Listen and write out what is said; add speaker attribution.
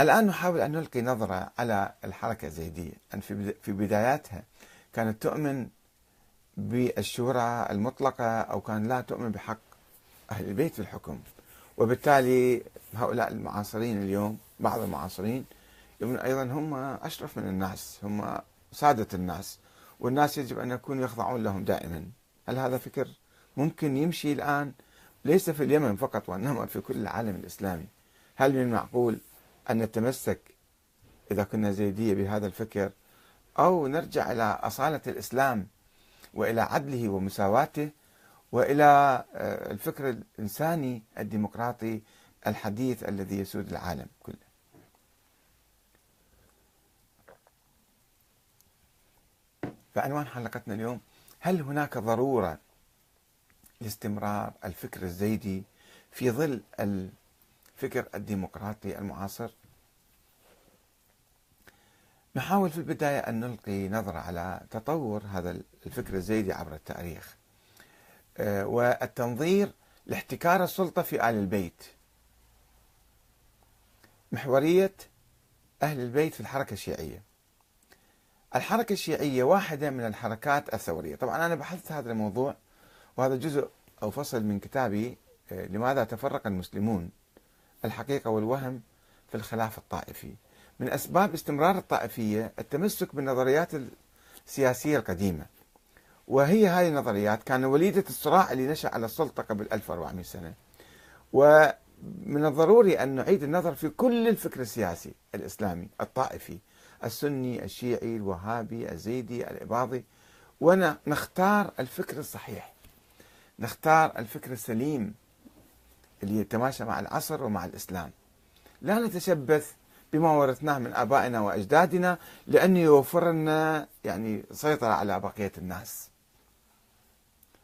Speaker 1: الآن نحاول أن نلقي نظرة على الحركة الزيدية أن في بداياتها كانت تؤمن بالشورى المطلقة أو كان لا تؤمن بحق أهل البيت في الحكم. وبالتالي هؤلاء المعاصرين اليوم بعض المعاصرين يؤمن أيضا هم أشرف من الناس هم سادة الناس والناس يجب أن يكونوا يخضعون لهم دائما. هل هذا فكر ممكن يمشي الآن؟ ليس في اليمن فقط وإنما في كل العالم الإسلامي. هل من المعقول أن نتمسك إذا كنا زيدية بهذا الفكر أو نرجع إلى أصالة الإسلام وإلى عدله ومساواته وإلى آه، الفكر الإنساني الديمقراطي الحديث الذي يسود العالم كله. فعنوان حلقتنا اليوم هل هناك ضرورة لاستمرار الفكر الزيدي في ظل الفكر الديمقراطي المعاصر. نحاول في البداية أن نلقي نظرة على تطور هذا الفكر الزيدي عبر التاريخ. آه، والتنظير لاحتكار السلطة في آل البيت. محورية أهل البيت في الحركة الشيعية. الحركة الشيعية واحدة من الحركات الثورية. طبعا أنا بحثت هذا الموضوع وهذا جزء أو فصل من كتابي آه، لماذا تفرق المسلمون؟ الحقيقة والوهم في الخلاف الطائفي. من أسباب استمرار الطائفية التمسك بالنظريات السياسية القديمة وهي هذه النظريات كان وليدة الصراع اللي نشأ على السلطة قبل 1400 سنة. ومن الضروري أن نعيد النظر في كل الفكر السياسي الإسلامي الطائفي السني الشيعي الوهابي الزيدي الإباضي ونختار الفكر الصحيح. نختار الفكر السليم. اللي يتماشى مع العصر ومع الإسلام لا نتشبث بما ورثناه من آبائنا وأجدادنا لأنه يوفر لنا يعني سيطرة على بقية الناس.